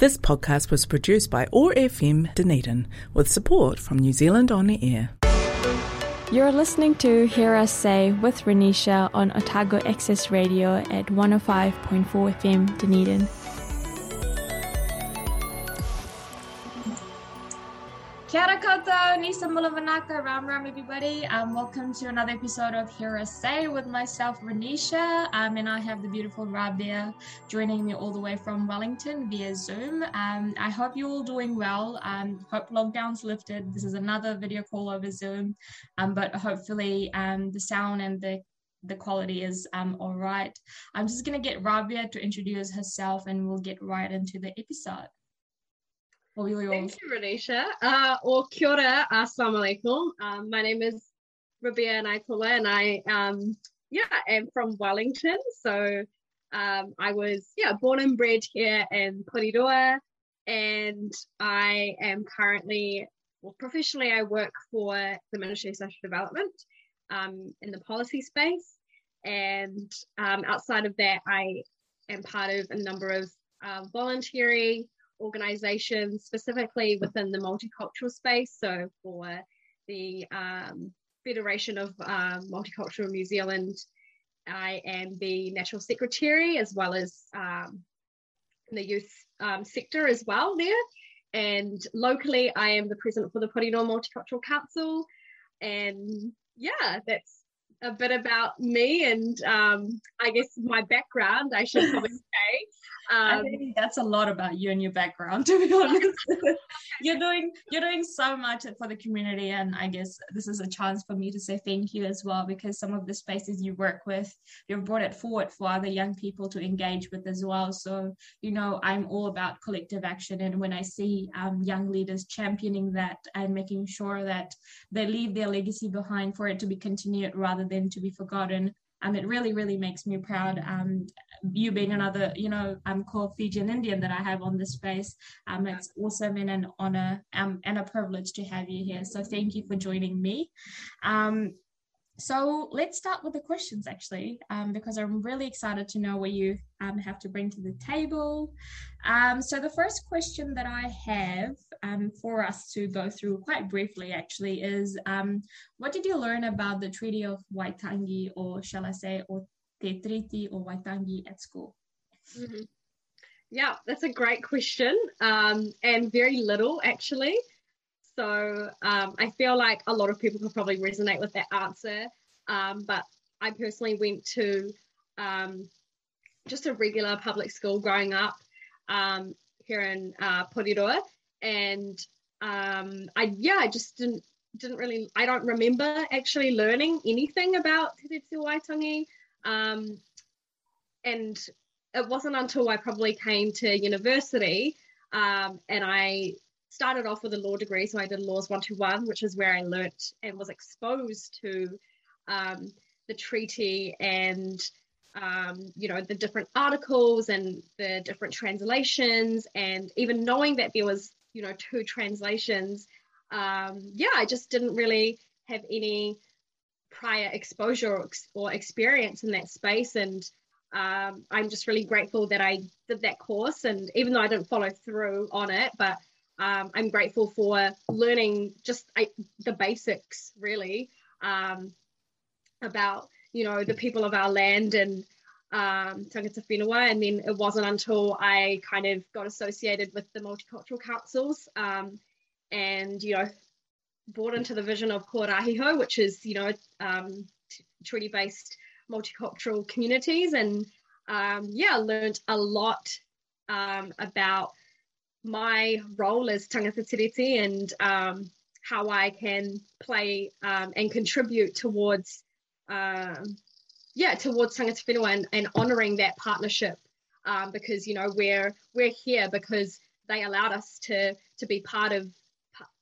This podcast was produced by ORFM Dunedin with support from New Zealand On the Air. You're listening to Hear Us Say with Ranisha on Otago Access Radio at 105.4 FM Dunedin. Bula vinaka, Ram Ram everybody. Um, welcome to another episode of Hear Us Say with myself, Ranisha, um, and I have the beautiful Rabeea joining me all the way from Wellington via Zoom. Um, I hope you're all doing well. Um, hope lockdown's lifted. This is another video call over Zoom, um, but hopefully um, the sound and the the quality is um, all right. I'm just going to get Rabeea to introduce herself and we'll get right into the episode. Thank you, Ranisha. Uh, or kia ora, assalamu alaikum. Um, my name is Rabeea Naitola and I, um, yeah, am from Wellington. So um, I was, yeah, born and bred here in Porirua and I am currently, well, professionally, I work for the Ministry of Social Development um, in the policy space. And um, outside of that, I am part of a number of uh, voluntary organisations, specifically within the multicultural space. So for the um, Federation of um, Multicultural New Zealand, I am the National Secretary as well as um, the youth um, sector as well there. And locally, I am the president for the Porirua Multicultural Council. And yeah, that's a bit about me and um, I guess my background, I should probably say. Um, I think that's a lot about you and your background, to be honest. you're doing you're doing so much for the community, and I guess this is a chance for me to say thank you as well because some of the spaces you work with, you've brought it forward for other young people to engage with as well. So you know, I'm all about collective action, and when I see um, young leaders championing that and making sure that they leave their legacy behind for it to be continued rather than to be forgotten um, it really, really makes me proud. Um, you being another, you know, I'm called Fijian Indian that I have on this space. Um, it's also been an honor um, and a privilege to have you here. So thank you for joining me. Um, so let's start with the questions actually, um, because I'm really excited to know what you um, have to bring to the table. Um, so the first question that I have um, for us to go through quite briefly actually is, um, what did you learn about the Treaty of Waitangi, or shall I say, or Te or Waitangi at school? Mm-hmm. Yeah, that's a great question, um, and very little actually. So um, I feel like a lot of people could probably resonate with that answer. Um, but I personally went to um, just a regular public school growing up um, here in uh, Porirua, and um, I yeah I just didn't didn't really I don't remember actually learning anything about Te Tiriti Waitangi, um, and it wasn't until I probably came to university um, and I started off with a law degree, so I did Laws 121, which is where I learnt and was exposed to um, the treaty and um, you know the different articles and the different translations, and even knowing that there was you know two translations. Um, yeah, I just didn't really have any prior exposure or, or experience in that space, and um, I'm just really grateful that I did that course. And even though I didn't follow through on it, but um, I'm grateful for learning just I, the basics really um, about you know the people of our land and um, tangata whenua. And then it wasn't until I kind of got associated with the multicultural councils um, and you know brought into the vision of Kōrahiho, which is you know um, treaty-based multicultural communities, and um, yeah, learned a lot um, about my role as tangata tiriti and um, how I can play um, and contribute towards, um, yeah, towards tangata whenua and, and honouring that partnership um, because you know we're we're here because they allowed us to to be part of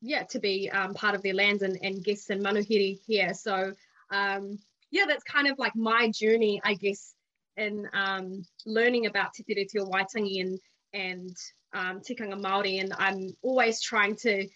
yeah to be um, part of their lands and, and guests and manuhiri here. So um, yeah, that's kind of like my journey, I guess, in learning about Te Tiriti o Waitangi and and um, tikanga Māori, and I'm always trying to,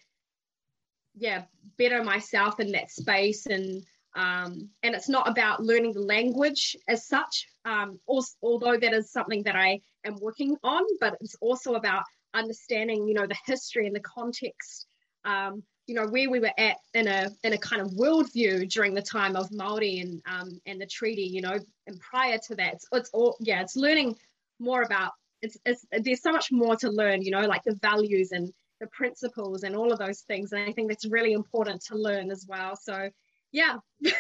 yeah, better myself in that space. And um, and it's not about learning the language as such, um, also, although that is something that I am working on, but it's also about understanding, you know, the history and the context, um, you know, where we were at in a in a kind of worldview during the time of Maori and um, and the treaty, you know, and prior to that, it's, it's all yeah, it's learning more about it's, it's there's so much more to learn, you know, like the values and the principles and all of those things, and I think that's really important to learn as well. So yeah.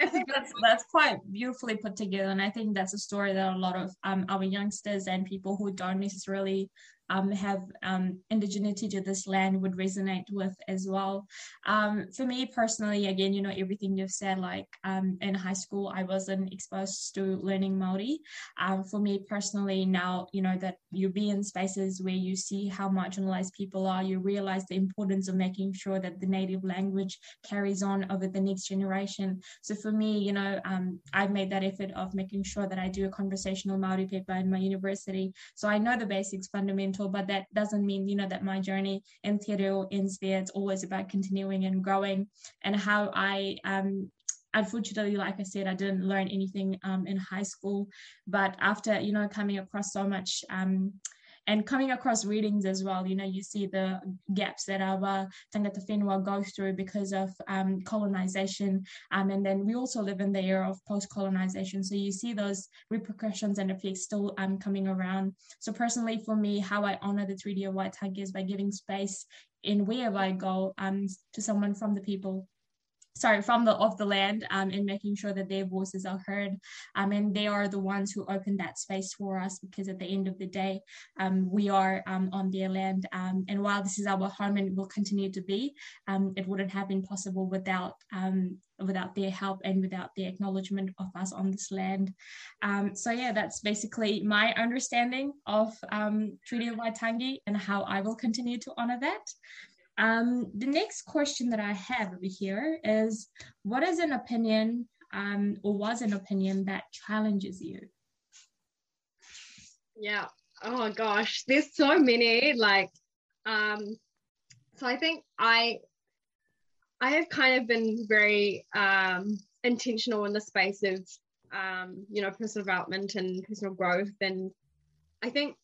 I think that's that's quite beautifully put together, and I think that's a story that a lot of um, our youngsters and people who don't necessarily um, have um, indigeneity to this land would resonate with as well. Um, for me personally, again, you know, everything you've said, like um, in high school, I wasn't exposed to learning Maori. Um, for me personally, now, you know, that you be in spaces where you see how marginalized people are, you realize the importance of making sure that the native language carries on over the next generation. So for me, you know, um, I've made that effort of making sure that I do a conversational Maori paper in my university. So I know the basics fundamental but that doesn't mean, you know, that my journey in te reo ends there. It's always about continuing and growing and how I um, unfortunately like i said i didn't learn anything um, in high school but after you know coming across so much um, and coming across readings as well you know you see the gaps that our tangata whenua go through because of um, colonization um, and then we also live in the era of post-colonization. So you see those repercussions and effects still um, coming around. So personally for me how i honor the treaty of waitangi is by giving space in wherever i go um, to someone from the people sorry from the of the land um, and making sure that their voices are heard um, and they are the ones who open that space for us because at the end of the day um, we are um, on their land um, and while this is our home and will continue to be um, it wouldn't have been possible without without their help and without their acknowledgement of us on this land. So yeah that's basically my understanding of treaty of waitangi and how i will continue to honor that um, the next question that I have over here is what is an opinion um, or was an opinion that challenges you? Yeah. Oh gosh, there's so many. Like, um, so I think I I have kind of been very um, intentional in the space of um, you know personal development and personal growth, and I think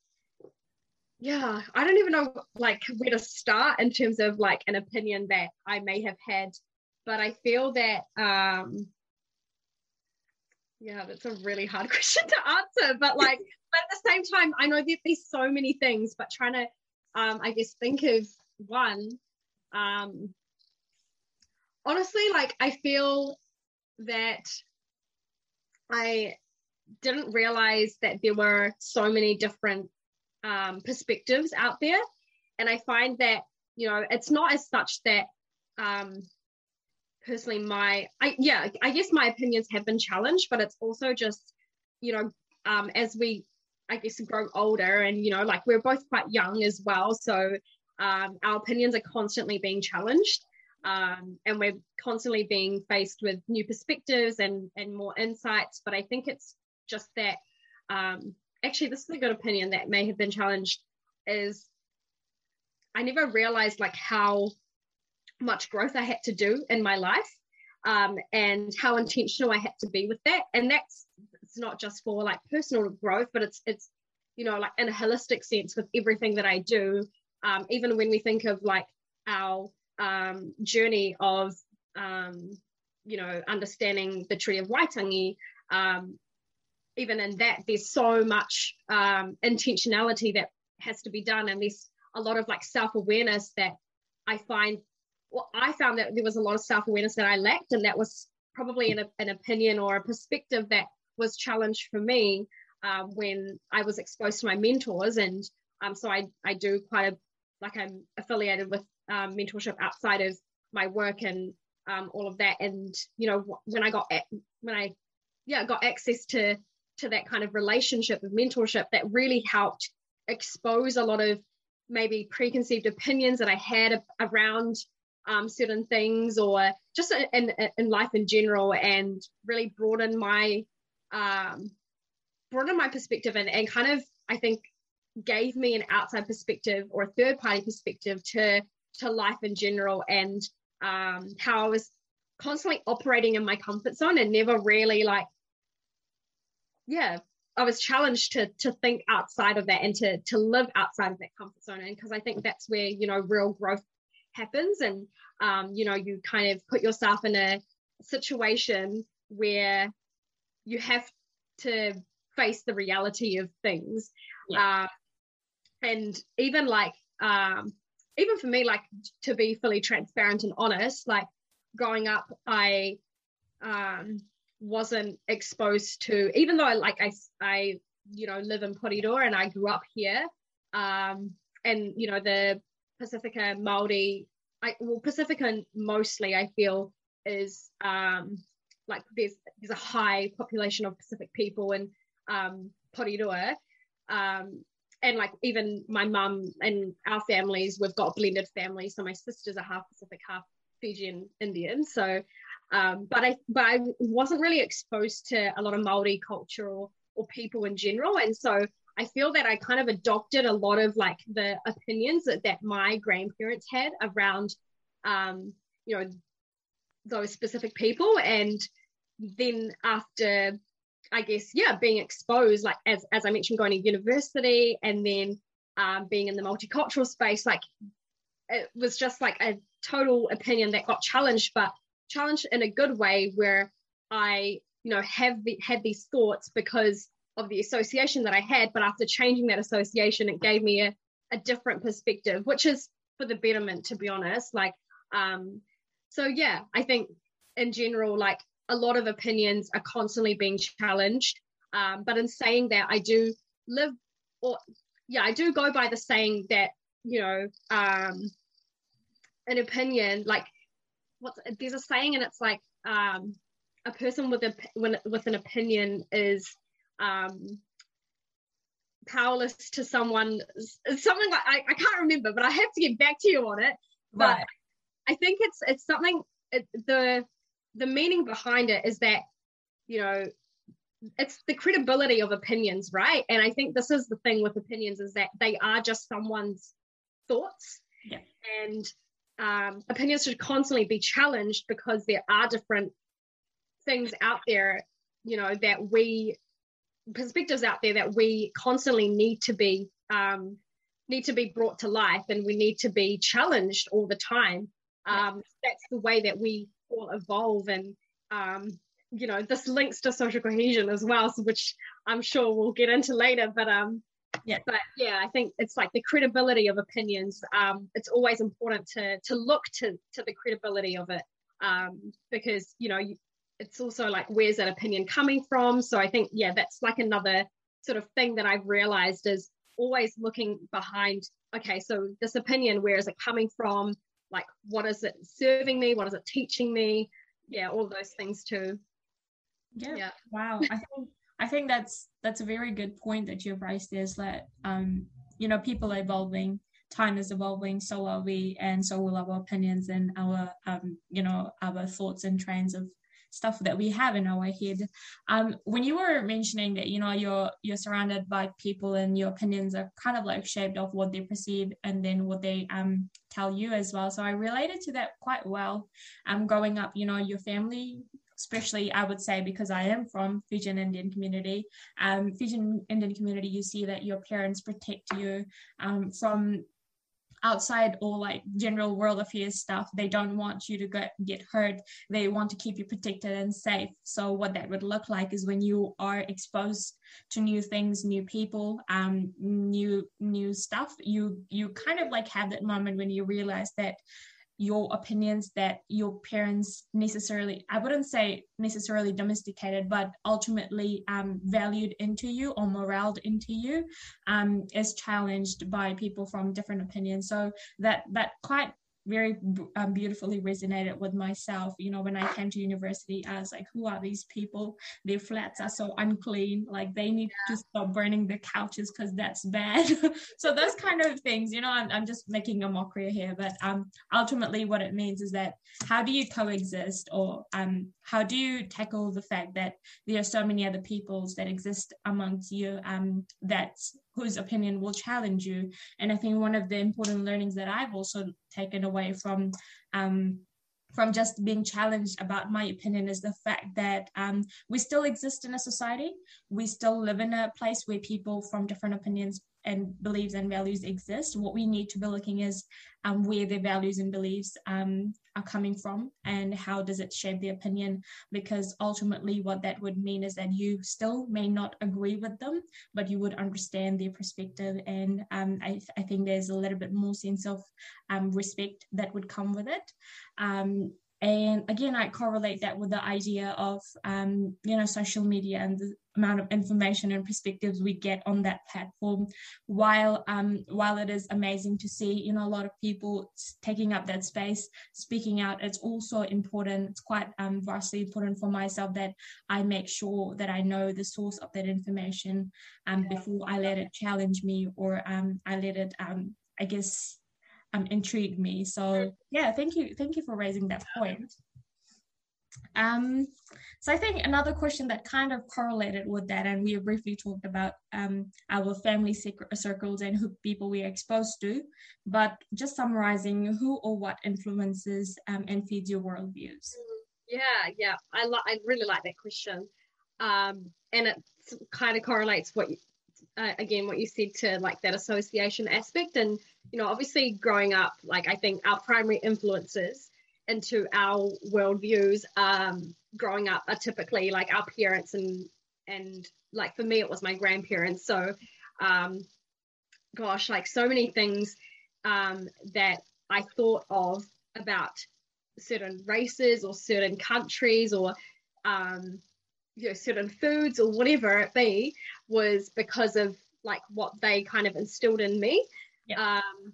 yeah i don't even know like where to start in terms of like an opinion that i may have had but i feel that um yeah that's a really hard question to answer but like but at the same time i know that there's so many things but trying to um i guess think of one um honestly like i feel that i didn't realize that there were so many different um, perspectives out there. And I find that, you know, it's not as such that um, personally my, I, yeah, I guess my opinions have been challenged, but it's also just, you know, um, as we, I guess, grow older and, you know, like we're both quite young as well. So um, our opinions are constantly being challenged. Um, and we're constantly being faced with new perspectives and and more insights. But I think it's just that um, actually this is a good opinion that may have been challenged is I never realized like how much growth I had to do in my life um, and how intentional I had to be with that. And that's it's not just for like personal growth, but it's it's you know like in a holistic sense with everything that I do. Um, even when we think of like our um, journey of um, you know understanding the treaty of Waitangi, um, even in that there's so much um, intentionality that has to be done and there's a lot of like self-awareness that i find well i found that there was a lot of self-awareness that i lacked and that was probably an, an opinion or a perspective that was challenged for me um, when i was exposed to my mentors. And um, so I, I do quite a like i'm affiliated with um, mentorship outside of my work and um, all of that. And you know when i got when i yeah got access to to that kind of relationship of mentorship that really helped expose a lot of maybe preconceived opinions that I had around um, certain things or just in, in life in general and really broaden my um, broaden my perspective and, and kind of I think gave me an outside perspective or a third party perspective to to life in general and um, how I was constantly operating in my comfort zone and never really like yeah I was challenged to to think outside of that and to to live outside of that comfort zone. And because I think that's where you know real growth happens, and um, you know you kind of put yourself in a situation where you have to face the reality of things. Yeah. Uh, and even like um, even for me, like to be fully transparent and honest, like growing up, I um, wasn't exposed to even though like I I you know live in Porirua and I grew up here um and you know the Pacifica Maori I well Pacifica mostly I feel is um like there's there's a high population of Pacific people in um Porirua um and like even my mum and our families we've got blended families so my sisters are half Pacific half Fijian Indian so um, but I but I wasn't really exposed to a lot of Maori culture or or people in general, and so I feel that I kind of adopted a lot of like the opinions that, that my grandparents had around, um, you know, those specific people, and then after I guess yeah, being exposed like as as I mentioned, going to university and then um, being in the multicultural space, like it was just like a total opinion that got challenged, but challenged in a good way where I, you know, have the, had these thoughts because of the association that I had. But after changing that association, it gave me a, a different perspective, which is for the betterment, to be honest. Like, um, so yeah, I think in general, like a lot of opinions are constantly being challenged. Um, but in saying that, I do live, or yeah, I do go by the saying that, you know, um, an opinion, like what's there's a saying and it's like um, a person with a with an opinion is um, powerless to someone something like I, I can't remember but i have to get back to you on it but right. i think it's it's something it, the the meaning behind it is that you know it's the credibility of opinions right and i think this is the thing with opinions is that they are just someone's thoughts yeah. and um, opinions should constantly be challenged because there are different things out there, you know, that we perspectives out there that we constantly need to be um, need to be brought to life, and we need to be challenged all the time. Um, that's the way that we all evolve, and um, you know, this links to social cohesion as well, so which I'm sure we'll get into later. But um, yeah. But yeah i think it's like the credibility of opinions um, it's always important to to look to to the credibility of it um, because you know you, it's also like where's that opinion coming from? So i think yeah that's like another sort of thing that i've realized is always looking behind okay so this opinion where is it coming from? Like what is it serving me? What is it teaching me? Yeah all those things too. Yeah, yeah. wow. I think I think that's that's a very good point that you've raised. Is that um, you know people are evolving, time is evolving, so are we, and so will our opinions and our um, you know our thoughts and trains of stuff that we have in our head. Um, when you were mentioning that you know you're you're surrounded by people and your opinions are kind of like shaped off what they perceive and then what they um tell you as well. So I related to that quite well. Um, growing up, you know, your family especially I would say because I am from Fijian Indian community. Um, Fijian Indian community, you see that your parents protect you um, from outside or like general world affairs stuff. They don't want you to get, get hurt. They want to keep you protected and safe. So what that would look like is when you are exposed to new things new people um new new stuff you you kind of like have that moment when you realize that your opinions that your parents necessarily i wouldn't say necessarily domesticated but ultimately um, valued into you or moraled into you um, is challenged by people from different opinions. So that that quite very um, beautifully resonated with myself. You know, when I came to university, I was like, who are these people? Their flats are so unclean. Like they need yeah. to stop burning the couches because that's bad. so those kind of things, you know, I'm, I'm just making a mockery here, but um, ultimately what it means is that how do you coexist or um, how do you tackle the fact that there are so many other peoples that exist amongst you um, that whose opinion will challenge you. And I think one of the important learnings that I've also taken away from um, from just being challenged about my opinion is the fact that um, we still exist in a society. We still live in a place where people from different opinions and beliefs and values exist. What we need to be looking is um, where their values and beliefs um, are coming from and how does it shape their opinion. Because ultimately, what that would mean is that you still may not agree with them, but you would understand their perspective. And um, I, I, think there's a little bit more sense of um, respect that would come with it. And again i correlate that with the idea of um, you know social media and the amount of information and perspectives we get on that platform. While um, while it is amazing to see you know a lot of people taking up that space speaking out it's also important it's quite um, vastly important for myself that i make sure that i know the source of that information um, before i let it challenge me or um, i let it um, i guess um, intrigued me. So yeah, thank you, thank you for raising that point. Um, so I think another question that kind of correlated with that, and we briefly talked about um, our family secret circles and who people we are exposed to, but just summarizing who or what influences um, and feeds your worldviews. Yeah, yeah, I like, I really like that question, um, and it kind of correlates what you, uh, again what you said to like that association aspect and you know, obviously growing up, like I think our primary influences into our worldviews um, growing up are typically like our parents and and like for me it was my grandparents. So um, gosh, like so many things um, that I thought of about certain races or certain countries or um, you know certain foods or whatever it be was because of like what they kind of instilled in me yeah. um,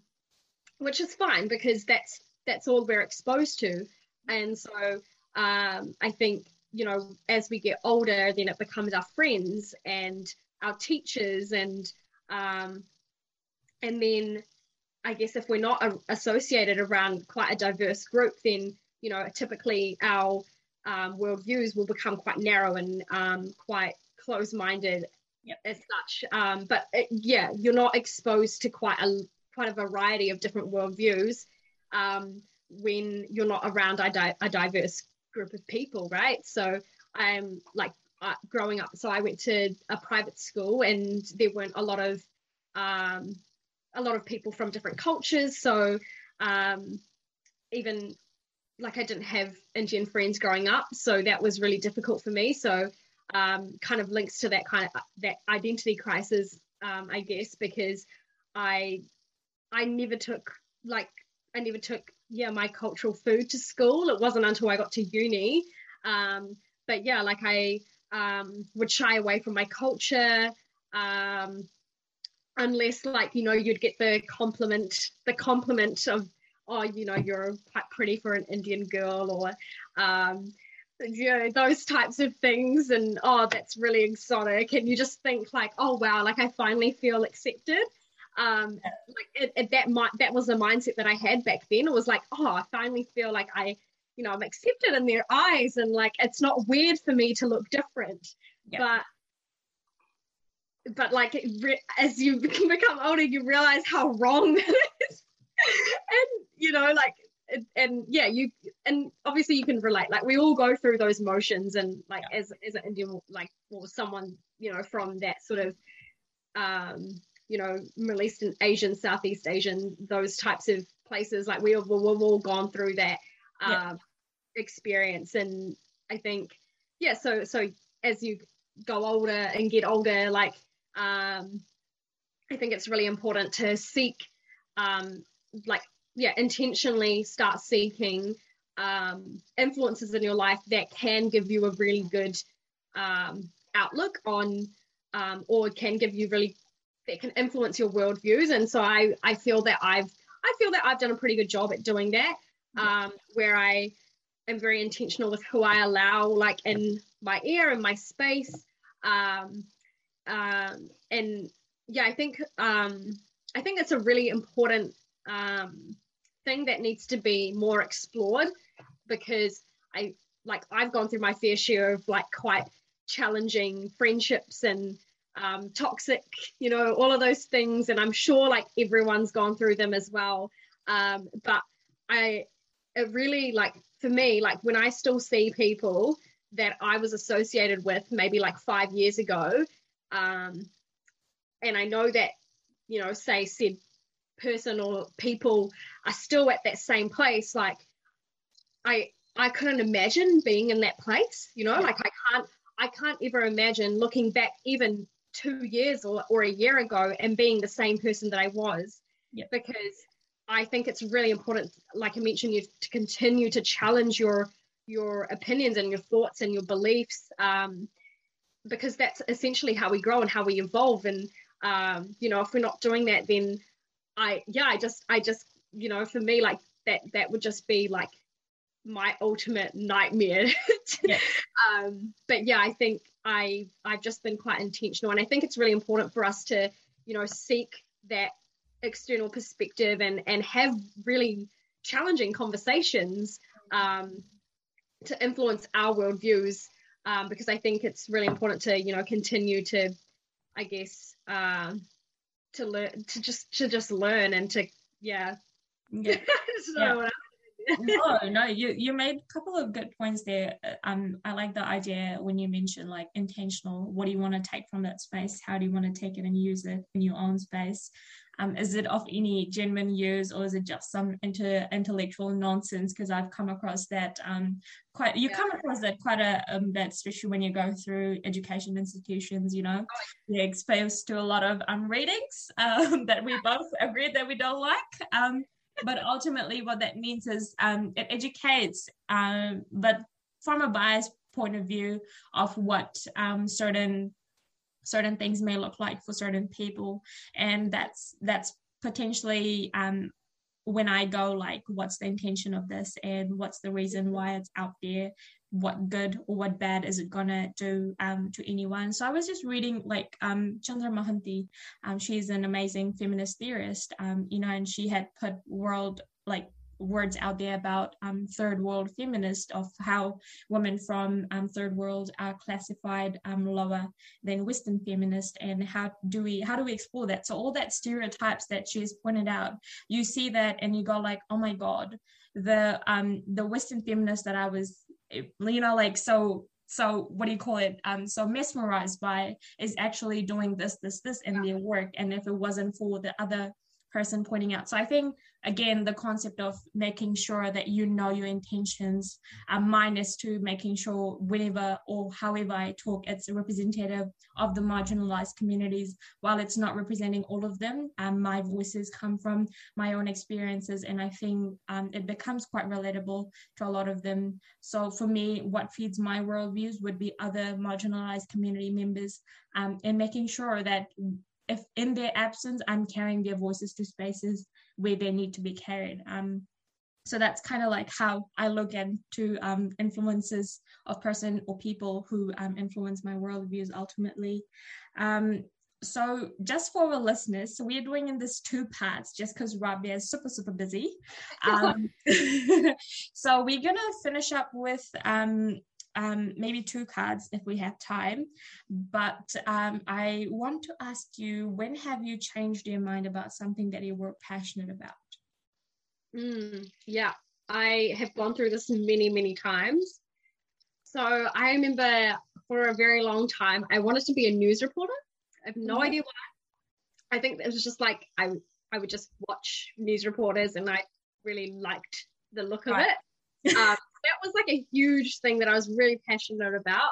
which is fine because that's that's all we're exposed to. And so um, I think you know as we get older, then it becomes our friends and our teachers and um, and then I guess if we're not associated around quite a diverse group, then you know typically our um, worldviews will become quite narrow and um, quite close-minded yep. as such. Um, but it, yeah, you're not exposed to quite a quite a variety of different worldviews um, when you're not around a, di- a, diverse group of people, right? So I'm like uh, growing up. So I went to a private school, and there weren't a lot of um, a lot of people from different cultures. So um, even like I didn't have Indian friends growing up, so that was really difficult for me. So um, kind of links to that kind of that identity crisis, um, I guess, because I I never took like I never took yeah my cultural food to school. It wasn't until I got to uni. Um, but yeah, like I um, would shy away from my culture um, unless like you know you'd get the compliment the compliment of oh you know you're quite pretty for an Indian girl or um, you know those types of things and oh that's really exotic. And you just think like oh wow like i finally feel accepted. Um like it, it, that might that was the mindset that i had back then. It was like oh i finally feel like i you know i'm accepted in their eyes and like it's not weird for me to look different. Yeah. but but like as you become older you realize how wrong that is and you know like and yeah you and obviously you can relate like we all go through those motions and like yeah. as as an indian like or someone you know from that sort of um you know middle eastern asian southeast asian those types of places like we have, we've all gone through that uh, yeah. experience and i think yeah so so as you go older and get older like um i think it's really important to seek um like yeah intentionally start seeking um, influences in your life that can give you a really good um, outlook on um, or can give you really that can influence your worldviews. And so i i feel that i've i feel that i've done a pretty good job at doing that um, where i am very intentional with who i allow like in my ear and my space. Um, um, and yeah i think um, i think it's a really important um, thing that needs to be more explored because I like I've gone through my fair share of like quite challenging friendships and um, toxic, you know, all of those things. And I'm sure like everyone's gone through them as well. Um, but I, it really like for me, like when I still see people that I was associated with maybe like five years ago, um, and I know that, you know, say said person or people are still at that same place, like I I couldn't imagine being in that place, you know, yeah. like I can't I can't ever imagine looking back even two years or, or a year ago and being the same person that I was. Yeah. Because I think it's really important, like I mentioned, you to continue to challenge your your opinions and your thoughts and your beliefs, um, because that's essentially how we grow and how we evolve. And um, you know, if we're not doing that, then I yeah, I just I just you know, for me, like that that would just be like my ultimate nightmare. yeah. um, but yeah, I think I I've just been quite intentional, and I think it's really important for us to you know seek that external perspective and and have really challenging conversations um, to influence our worldviews um, because I think it's really important to you know continue to I guess um, to learn to just to just learn and to yeah yeah, so yeah. no, no, you you made a couple of good points there. Um, I like the idea when you mentioned like intentional. What do you want to take from that space? How do you want to take it and use it in your own space? Um, is it of any genuine use or is it just some inter- intellectual nonsense? Because I've come across that um, quite. You yeah. come across that quite a um, that especially when you go through education institutions. You know, oh, you're exposed to a lot of um, readings um, that we both agree that we don't like. Um, but ultimately, what that means is um, it educates, um, but from a biased point of view of what um, certain certain things may look like for certain people and that's that's potentially um, when I go like, what's the intention of this and what's the reason why it's out there? What good or what bad is it gonna do um, to anyone? So I was just reading like um, Chandra Mohanty. Um, she's an amazing feminist theorist, um, you know, and she had put world like words out there about um, third world feminists of how women from um, third world are classified um, lower than Western feminists, and how do we how do we explore that? So all that stereotypes that she has pointed out, you see that and you go like, oh my god, the um the Western feminist that I was, you know, like so so what do you call it um so mesmerized by is actually doing this this this in their work and if it wasn't for the other person pointing out. So I think again the concept of making sure that you know your intentions um, minus to making sure whenever or however I talk, it's representative of the marginalized communities. While it's not representing all of them, um, my voices come from my own experiences, and I think um, it becomes quite relatable to a lot of them. So for me, what feeds my worldviews would be other marginalized community members um, and making sure that if in their absence, I'm carrying their voices to spaces where they need to be carried. Um, so that's kind of like how I look into um, influences of person or people who um, influence my worldviews ultimately. Um, so just for our listeners, so we're doing in this two parts just because Rabeea is super, super busy. Um, so we're going to finish up with um, um, maybe two cards if we have time. But um, I want to ask you when have you changed your mind about something that you were passionate about? Mm, yeah, I have gone through this many, many times. So I remember for a very long time, I wanted to be a news reporter. I have no mm-hmm. idea why. I think it was just like I I would just watch news reporters and I really liked the look right. of it. Um, that was like a huge thing that I was really passionate about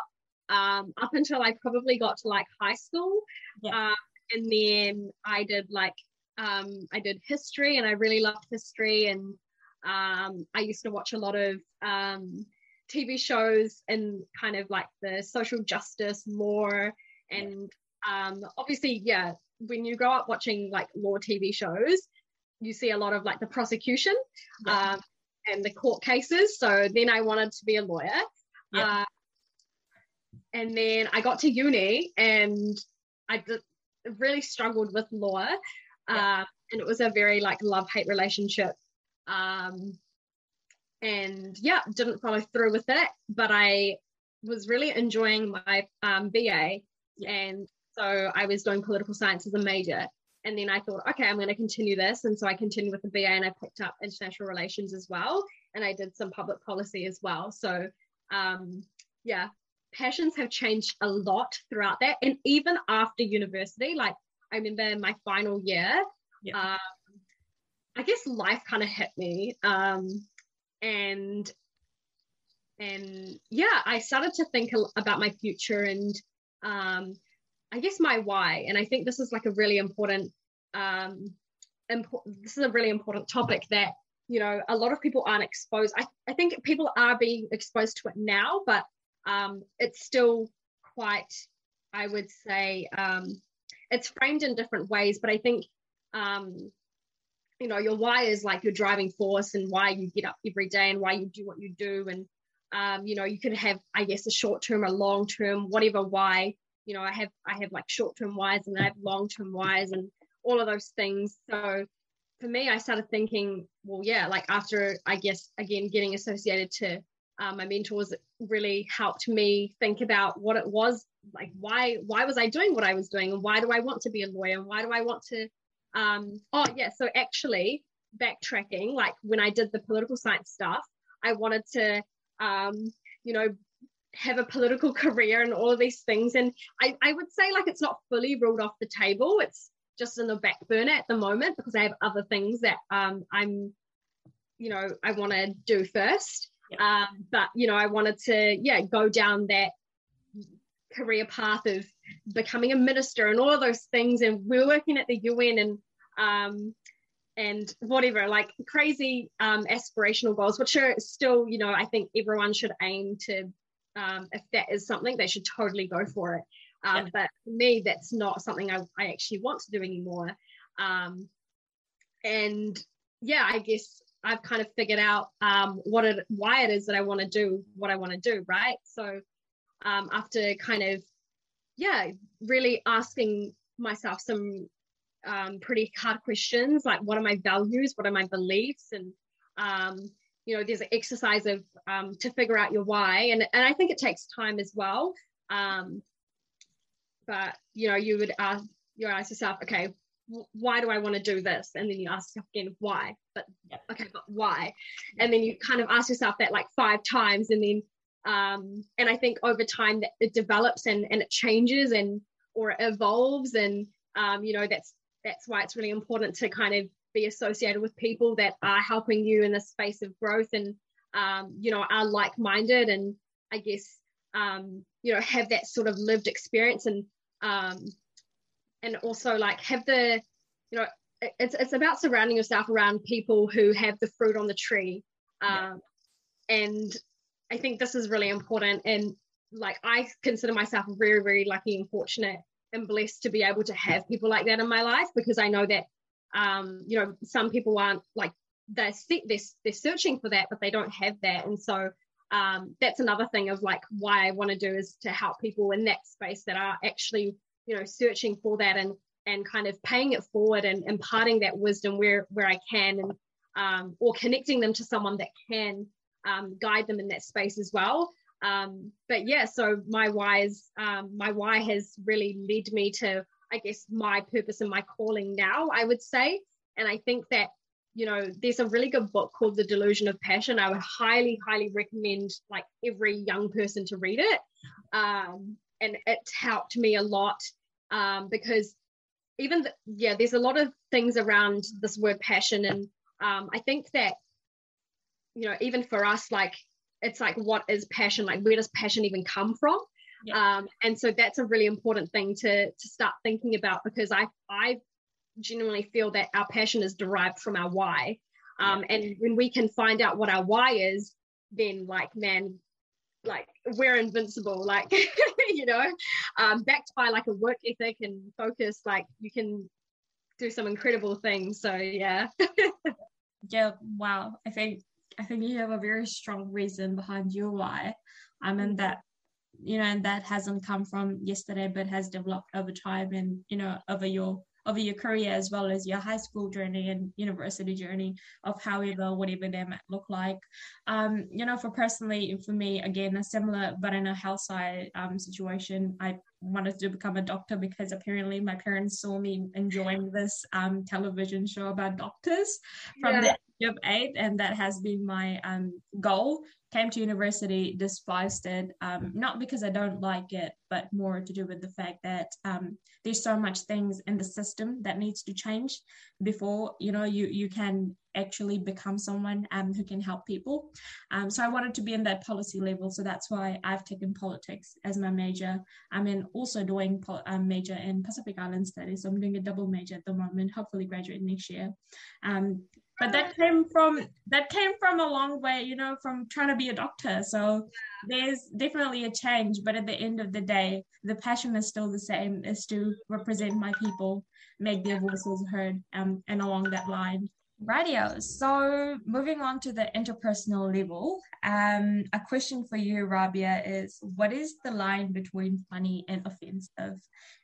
um, up until I probably got to like high school. Yeah. Uh, and then I did like, um, I did history and I really loved history. And um, I used to watch a lot of um, TV shows and kind of like the social justice law. And um, obviously, yeah, when you grow up watching like law TV shows, you see a lot of like the prosecution. Yeah. Um, and the court cases. So then I wanted to be a lawyer. Uh, and then I got to uni and I did, really struggled with law. Uh, and it was a very like love hate relationship. Um, and yeah, didn't follow through with it, but I was really enjoying my um, BA. And so I was doing political science as a major. And then I thought, okay, I'm going to continue this. And so I continued with the BA and I picked up international relations as well. and I did some public policy as well. So um, yeah, passions have changed a lot throughout that, and even after university, like I remember in my final year, yeah. um, I guess life kind of hit me, um, and and yeah, I started to think about my future and um, I guess my why. And I think this is like a really important, um, important. This is a really important topic that you know a lot of people aren't exposed. I I think people are being exposed to it now, but um, it's still quite, I would say, um, it's framed in different ways. But I think um, you know your why is like your driving force and why you get up every day and why you do what you do and um, you know you can have i guess a short term or long term whatever why you know i have i have like short term whys and i have long term whys and all of those things. So for me i started thinking well yeah like after i guess again getting associated to uh, my mentors really helped me think about what it was like why why was i doing what i was doing and why do i want to be a lawyer and why do i want to um oh yeah so actually backtracking like when i did the political science stuff i wanted to um, you know, have a political career and all of these things. And I, I would say like it's not fully ruled off the table. It's just in the back burner at the moment because I have other things that um, I'm, you know, I want to do first. Yeah. Um, but you know, I wanted to, yeah, go down that career path of becoming a minister and all of those things. And we're working at the UN and um, and whatever, like crazy um, aspirational goals, which are still, you know, I think everyone should aim to, um, if that is something, they should totally go for it. Um, yeah. But for me, that's not something I, I actually want to do anymore. Um, and yeah, I guess I've kind of figured out um, what it, why it is that I want to do what I want to do, right? So um, after kind of, yeah, really asking myself some um, pretty hard questions like what are my values what are my beliefs and um, you know there's an exercise of um, to figure out your why. And, and i think it takes time as well. Um, but you know you would ask you ask yourself okay why do i want to do this? And then you ask yourself again why? But okay but why? And then you kind of ask yourself that like five times. And then um, and i think over time that it develops and, and it changes and or it evolves. And um, you know that's that's why it's really important to kind of be associated with people that are helping you in the space of growth and um, you know are like-minded and i guess um, you know have that sort of lived experience and um, and also like have the you know it's, it's about surrounding yourself around people who have the fruit on the tree um, yeah. and i think this is really important and like i consider myself very very lucky and fortunate and blessed to be able to have people like that in my life because I know that um, you know some people aren't like they're they're, they're searching for that but they don't have that. And so um, that's another thing of like why I want to do is to help people in that space that are actually you know searching for that and and kind of paying it forward and imparting that wisdom where where I can and um, or connecting them to someone that can um, guide them in that space as well. Um, but yeah, so my whys, um, my why has really led me to, I guess, my purpose and my calling now, I would say. And I think that, you know, there's a really good book called The Delusion of Passion. I would highly, highly recommend like every young person to read it. Um, and it's helped me a lot um, because even, the, yeah, there's a lot of things around this word passion. And um, I think that, you know, even for us, like it's like what is passion like where does passion even come from yeah. um, and so that's a really important thing to to start thinking about because i i genuinely feel that our passion is derived from our why um, yeah. and when we can find out what our why is then like man like we're invincible like you know um, backed by like a work ethic and focus like you can do some incredible things so yeah yeah wow i think I think you have a very strong reason behind your why. Um, and that, you know, and that hasn't come from yesterday, but has developed over time and, you know, over your over your career as well as your high school journey and university journey of however whatever that might look like um, you know for personally for me again a similar but in a health side um, situation i wanted to become a doctor because apparently my parents saw me enjoying this um, television show about doctors from yeah. the of eight, and that has been my um, goal. Came to university, despised it, um, not because I don't like it, but more to do with the fact that um, there's so much things in the system that needs to change before you know you you can actually become someone um, who can help people. Um, so I wanted to be in that policy level. So that's why I've taken politics as my major. I'm in also doing a um, major in Pacific Island Studies. So I'm doing a double major at the moment, hopefully graduate next year. But that came from that came from a long way, you know, from trying to be a doctor. So there's definitely a change, but at the end of the day, the passion is still the same: is to represent my people, make their voices heard, um, and along that line. Radio. So moving on to the interpersonal level, um, a question for you, Rabeea, is what is the line between funny and offensive?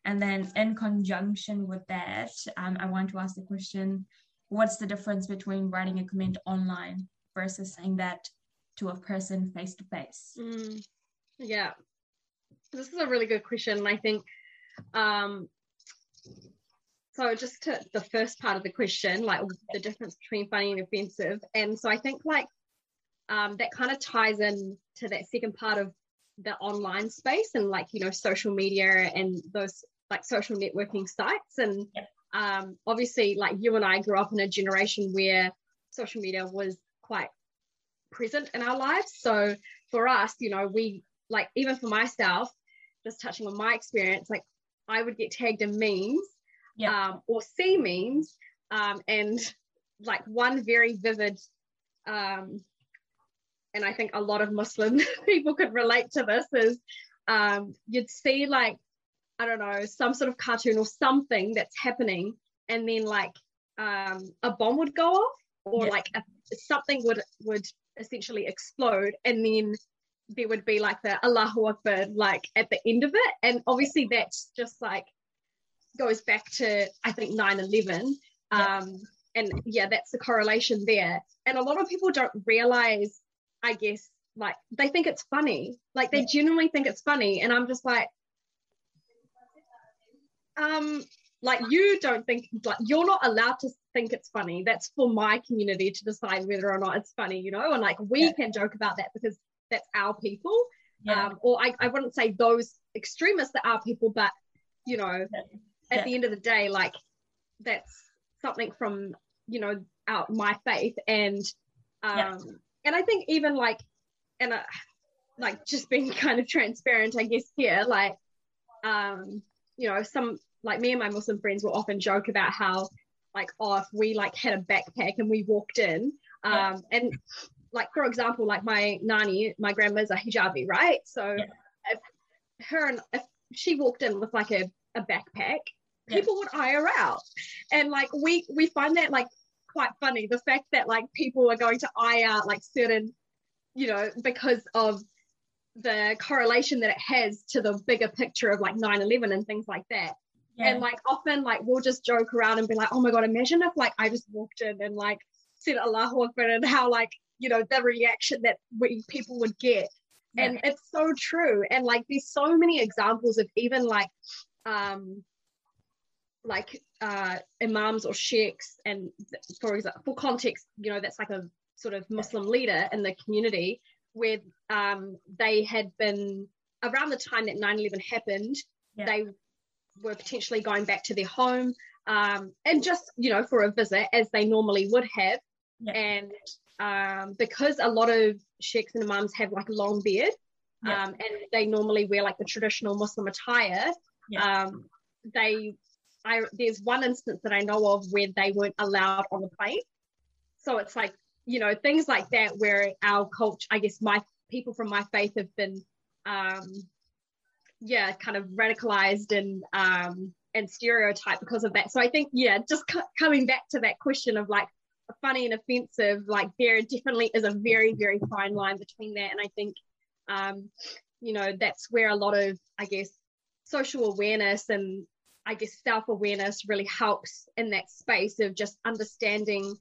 And then in conjunction with that, um, I want to ask the question, what's the difference between writing a comment online versus saying that to a person face to face? Yeah, this is a really good question. I think um, so just to the first part of the question like the difference between funny and offensive and so i think like um, that kind of ties in to that second part of the online space and like you know social media and those like social networking sites and um, obviously like you and i grew up in a generation where social media was quite present in our lives so for us you know we like even for myself just touching on my experience like i would get tagged in memes um, or see memes. Um, and like one very vivid, um, and I think a lot of Muslim people could relate to this is um, you'd see like, I don't know, some sort of cartoon or something that's happening, and then like um, a bomb would go off or Yeah. like a, something would would essentially explode, and then there would be like the Allahu Akbar like at the end of it, and obviously that's just like goes back to I think 9/11. Yeah. Um, and yeah, that's the correlation there. And a lot of people don't realize, I guess, like they think it's funny, like they Yeah. genuinely think it's funny, and I'm just like, um, like you don't think like you're not allowed to think it's funny. That's for my community to decide whether or not it's funny, you know. And like we Yeah. can joke about that because that's our people. Yeah. Um, or I, I wouldn't say those extremists that are people, but you know, Yeah. at the end of the day, like that's something from you know out my faith and um and I think even like and uh, like just being kind of transparent, I guess here, like um you know some like me and my Muslim friends will often joke about how like oh if we like had a backpack and we walked in um Yeah. and like for example like my nani my grandma's a hijabi right so Yeah. if her and if she walked in with like a, a backpack Yeah. people would eye her out and like we we find that like quite funny the fact that like people are going to eye out like certain you know because of the correlation that it has to the bigger picture of like 9-11 and things like that yeah. and like often like we'll just joke around and be like, oh my god, imagine if like I just walked in and like said Allahu Akbar and how like you know the reaction that we people would get. And it's so true. And like there's so many examples of even like um like uh imams or sheikhs and for example for context, you know, that's like a sort of Muslim leader in the community where um they had been around the time that 9-11 happened, Yeah. they were potentially going back to their home um, and just you know for a visit as they normally would have Yeah. and um, because a lot of sheikhs and imams have like a long beard Yeah. um, and they normally wear like the traditional muslim attire Yeah. um, they I, there's one instance that i know of where they weren't allowed on the plane so it's like you know things like that where our culture i guess my people from my faith have been um, yeah, kind of radicalized and um, and stereotyped because of that. So I think yeah, just c- coming back to that question of like funny and offensive, like there definitely is a very very fine line between that, and I think um, you know that's where a lot of I guess social awareness and I guess self awareness really helps in that space of just understanding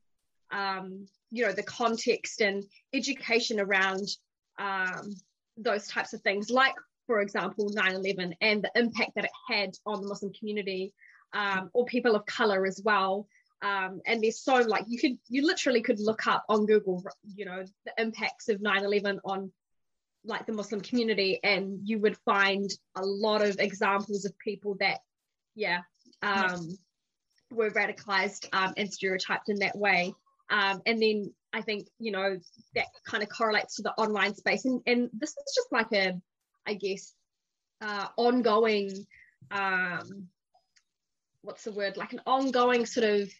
um, you know the context and education around um, those types of things like for example 9-11 and the impact that it had on the muslim community um, or people of color as well Um, and there's so like you could you literally could look up on Google, you know, the impacts of 9/11 on like the Muslim community, and you would find a lot of examples of people that, yeah, um, were radicalized um, and stereotyped in that way. Um, and then I think you know that kind of correlates to the online space, and and this is just like a, I guess, uh, ongoing. Um, what's the word? Like an ongoing sort of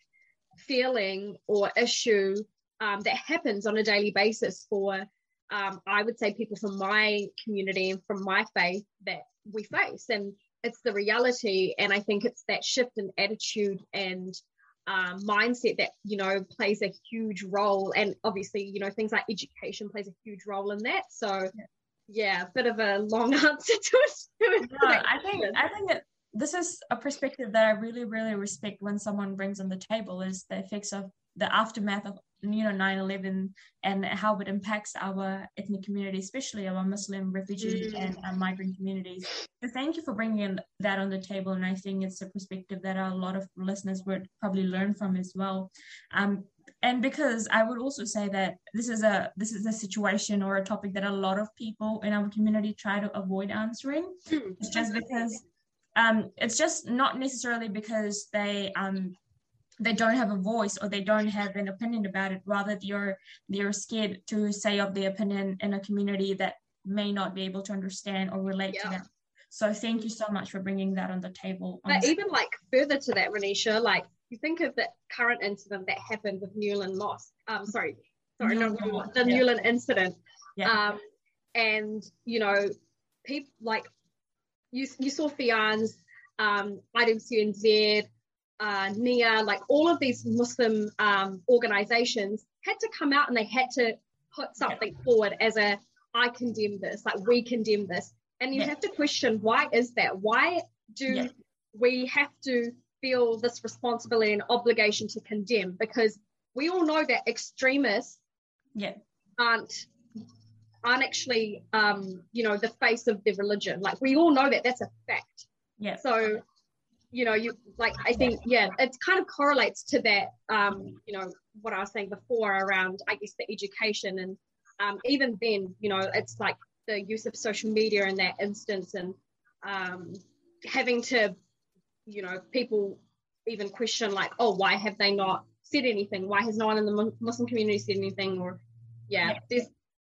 feeling or issue um, that happens on a daily basis for, um, I would say, people from my community and from my faith that we face. And it's the reality. And I think it's that shift in attitude and um, mindset that, you know, plays a huge role. And obviously, you know, things like education plays a huge role in that. So, yeah, a bit of a long answer to it. No, I think I think that this is a perspective that I really, really respect when someone brings on the table is the effects of the aftermath of you know 9-11 and how it impacts our ethnic community especially our muslim refugee mm. and uh, migrant communities so thank you for bringing that on the table and i think it's a perspective that a lot of listeners would probably learn from as well um, and because i would also say that this is a this is a situation or a topic that a lot of people in our community try to avoid answering mm. it's just because um, it's just not necessarily because they um, they don't have a voice or they don't have an opinion about it. Rather, they're they're scared to say of their opinion in a community that may not be able to understand or relate yeah. to them. So thank you so much for bringing that on the table. But even like further to that, Ranisha, like you think of the current incident that happened with New Lynn Mosque. Um, sorry, sorry, New Lynn, no, the yeah. New Lynn incident. Yeah. Um, and you know, people like you, you saw FIANZ, um, IWCNZ, uh, NIA, like all of these Muslim um, organizations had to come out and they had to put something yeah. forward as a, I condemn this, like we condemn this. And you yeah. have to question why is that? Why do we have to feel this responsibility and obligation to condemn? Because we all know that extremists yeah. aren't aren't actually um, you know the face of the religion like we all know that that's a fact yeah so you know you like i think yeah it kind of correlates to that um, you know what i was saying before around i guess the education and um, even then you know it's like the use of social media in that instance and um, having to you know people even question like oh why have they not said anything why has no one in the muslim community said anything or yeah, yeah. there's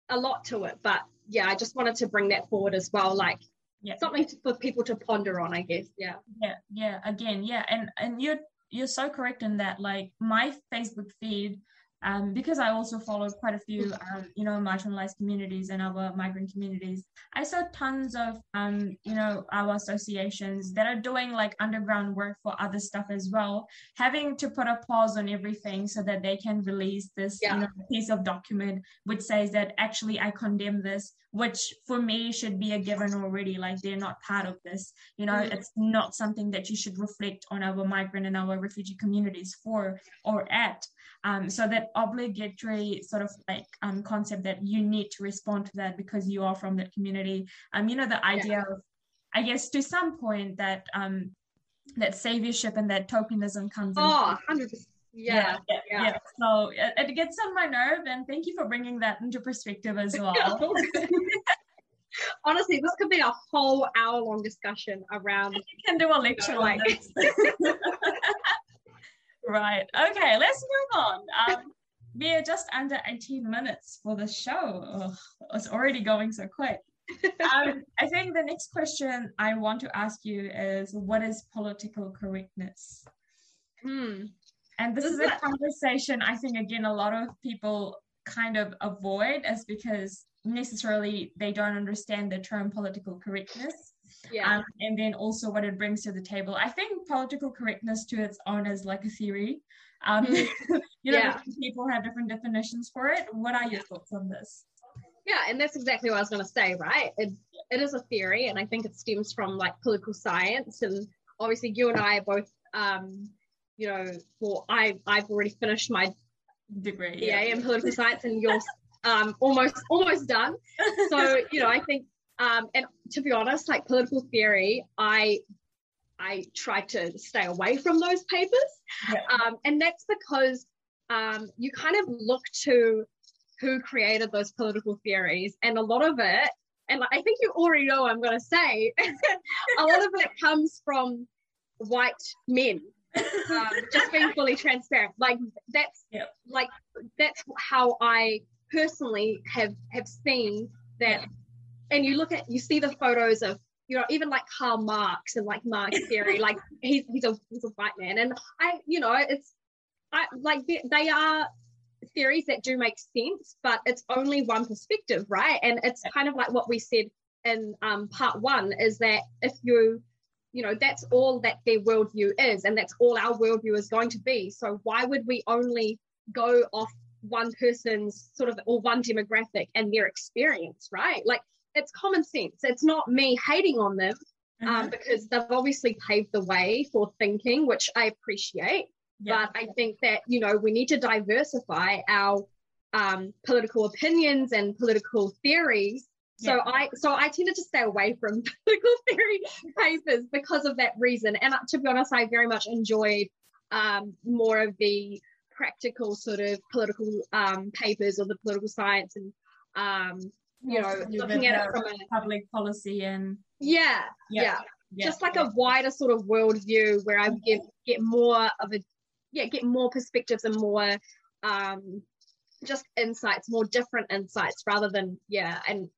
a lot to it. But yeah, I just wanted to bring that forward as well. Like yeah. something to, for people to ponder on, I guess. Yeah. Yeah. Yeah. Again, yeah. And and you're you're so correct in that. Like my Facebook feed um, because I also follow quite a few, um, you know, marginalized communities and our migrant communities. I saw tons of, um, you know, our associations that are doing like underground work for other stuff as well, having to put a pause on everything so that they can release this, yeah. you know, piece of document which says that actually I condemn this, which for me should be a given already. Like they're not part of this, you know, mm-hmm. it's not something that you should reflect on our migrant and our refugee communities for or at. Um, so that obligatory sort of like um, concept that you need to respond to that because you are from that community. Um, you know, the idea yeah. of, I guess, to some point that um, that saviorship and that tokenism comes oh, in. 100%. Yeah, yeah, yeah, yeah. So it, it, gets on my nerve, and thank you for bringing that into perspective as well. Honestly, this could be a whole hour long discussion around. You can do a lecture you know, like... Right. Okay, let's move on. Um, we are just under 18 minutes for the show. Ugh, it's already going so quick. um, I think the next question I want to ask you is what is political correctness? Hmm. And this is, is a conversation I think, again, a lot of people kind of avoid as because necessarily they don't understand the term political correctness yeah um, and then also what it brings to the table i think political correctness to its own is like a theory um, mm. you know yeah. people have different definitions for it. What are your thoughts on this? Yeah and that's exactly what i was going to say right? It, it is a theory and i think it stems from like political science and obviously you and i are both um, you know well i i've already finished my degree yeah, in political science and you're um, almost almost done. So you know i think um, and to be honest, like political theory, I I try to stay away from those papers. Yeah. Um, and that's because um, you kind of look to who created those political theories, and a lot of it, and I think you already know I'm going to say, a lot of it comes from white men. um, just being fully transparent, like that's like that's how I personally have have seen that. And you look at you see the photos of you know, even like Karl Marx and like Marx theory, like he's he's a he's a white man, and I, you know, it's I like they, they are theories that do make sense, but it's only one perspective, right? And it's kind of like what we said in um, part one is that if you, you know, that's all that their worldview is, and that's all our worldview is going to be. So why would we only go off one person's sort of or one demographic and their experience, right? Like it's common sense. It's not me hating on them um, mm-hmm. um, because they've obviously paved the way for thinking, which I appreciate. Yeah. But I think that you know we need to diversify our um, political opinions and political theories. Yeah. So I so I tended to stay away from political theory papers because of that reason. And uh, to be honest, I very much enjoyed um, more of the practical sort of political um, papers or the political science and um, you know, looking at it from a public policy and yeah, yeah, yeah. just like a wider sort of worldview where I get get more of a yeah, get more perspectives and more um just insights, more different insights rather than yeah, and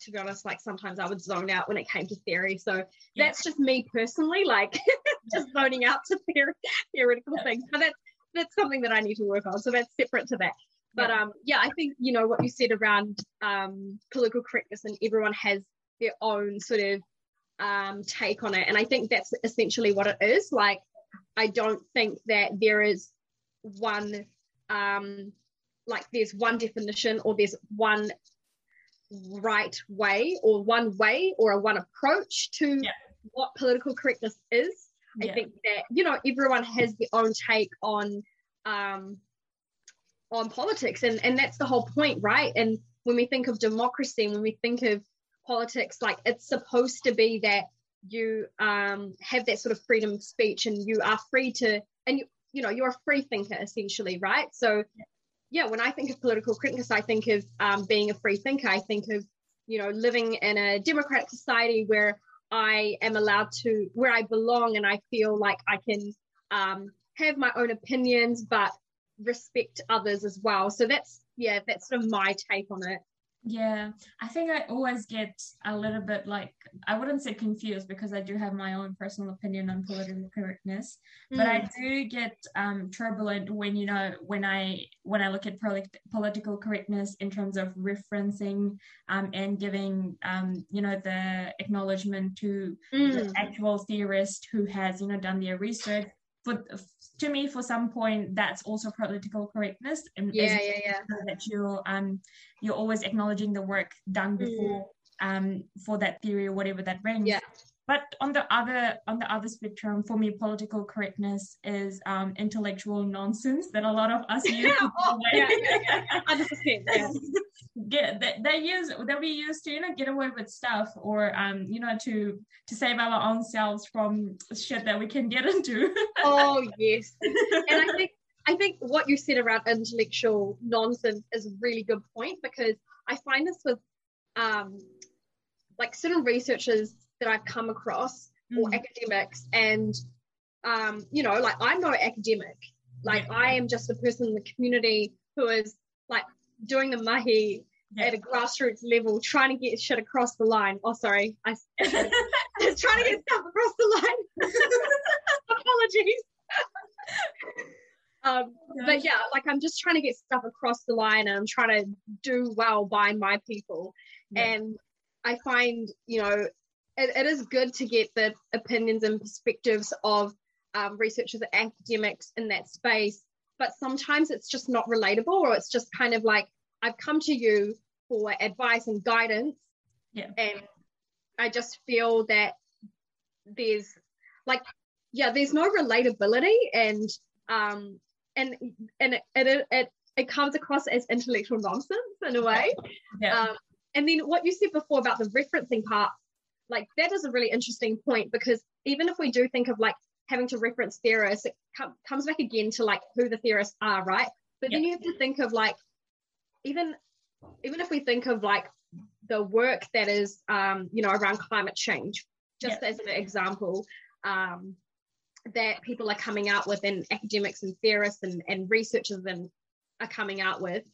to be honest, like sometimes I would zone out when it came to theory. So yeah. that's just me personally, like just zoning out to theory, theoretical yeah. things. But that's that's something that I need to work on. So that's separate to that. But um, yeah, I think you know what you said around um, political correctness, and everyone has their own sort of um, take on it, and I think that's essentially what it is. Like, I don't think that there is one um, like there's one definition or there's one right way or one way or a one approach to yeah. what political correctness is. Yeah. I think that you know everyone has their own take on um, on politics and and that's the whole point right? And when we think of democracy when we think of politics like it's supposed to be that you um, have that sort of freedom of speech and you are free to and you you know you're a free thinker essentially right? So yeah when i think of political correctness i think of um, being a free thinker. I think of you know living in a democratic society where i am allowed to where i belong and i feel like i can um, have my own opinions but respect others as well. So that's yeah, that's sort of my take on it. Yeah, I think I always get a little bit like I wouldn't say confused because I do have my own personal opinion on political correctness, mm. but I mm. do get um, turbulent when you know when I when I look at polit- political correctness in terms of referencing um, and giving um, you know the acknowledgement to mm. the actual theorist who has you know done their research for to me for some point that's also political correctness and yeah yeah yeah that you're um you're always acknowledging the work done mm. before mm. um for that theory or whatever that brings yeah but on the other on the other spectrum for me political correctness is um, intellectual nonsense that a lot of us use oh, yeah, yeah, yeah. get they, they use that we use to you know get away with stuff or um you know to to save our own selves from shit that we can get into. Oh yes. And i think i think what you said around intellectual nonsense is a really good point because i find this with um like certain researchers that I've come across mm. or academics and um, you know, like I'm no academic. Like yeah. I am just a person in the community who is like doing the mahi yeah. at a grassroots level, trying to get shit across the line. Oh, sorry, I, trying to get stuff across the line. Apologies. um, but yeah, like I'm just trying to get stuff across the line, and I'm trying to do well by my people. Yeah. And I find, you know, it, it is good to get the opinions and perspectives of um, researchers and academics in that space but sometimes it's just not relatable or it's just kind of like i've come to you for advice and guidance yeah. and i just feel that there's like yeah there's no relatability and um and and it it, it, it comes across as intellectual nonsense in a way yeah. um, and then what you said before about the referencing part like that is a really interesting point because even if we do think of like having to reference theorists, it com- comes back again to like who the theorists are, right? But then you have to think of like even even if we think of like the work that is um, you know around climate change, just as an example, um, that people are coming out with and academics and theorists and, and researchers and are coming out with.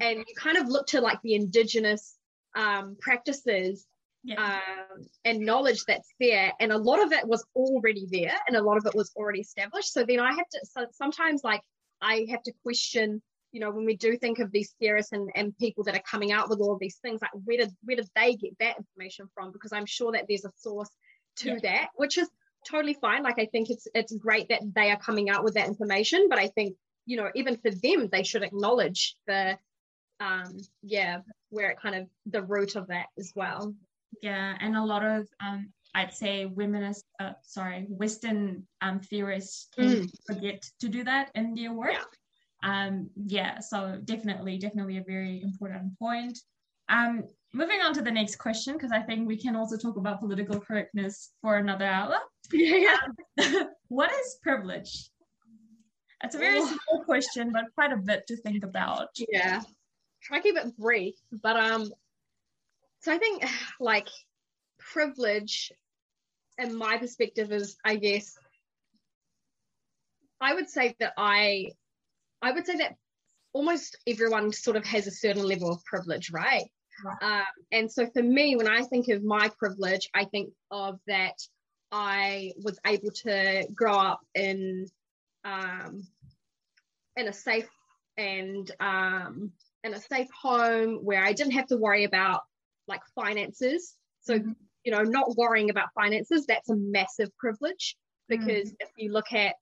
And you kind of look to like the indigenous um, practices um, and knowledge that's there. And a lot of it was already there and a lot of it was already established. So then I have to, so sometimes like I have to question, you know, when we do think of these theorists and, and people that are coming out with all of these things, like where did, where did they get that information from? Because I'm sure that there's a source to yeah. that, which is totally fine. Like I think it's, it's great that they are coming out with that information, but I think, you know, even for them, they should acknowledge the, um, yeah, where it kind of the root of that as well yeah and a lot of um, i'd say womenist uh, sorry western um, theorists mm. forget to do that in their work. Yeah. um yeah so definitely definitely a very important point. Um moving on to the next question because i think we can also talk about political correctness for another hour. Yeah um, what is privilege? That's a very simple question but quite a bit to think about. Yeah. Try to keep it brief but um so I think like privilege and my perspective is I guess I would say that I I would say that almost everyone sort of has a certain level of privilege, right? right. Um, and so for me, when I think of my privilege, I think of that I was able to grow up in um, in a safe and um, in a safe home where I didn't have to worry about like finances. So, mm-hmm. you know, not worrying about finances, that's a massive privilege because mm-hmm. if you look at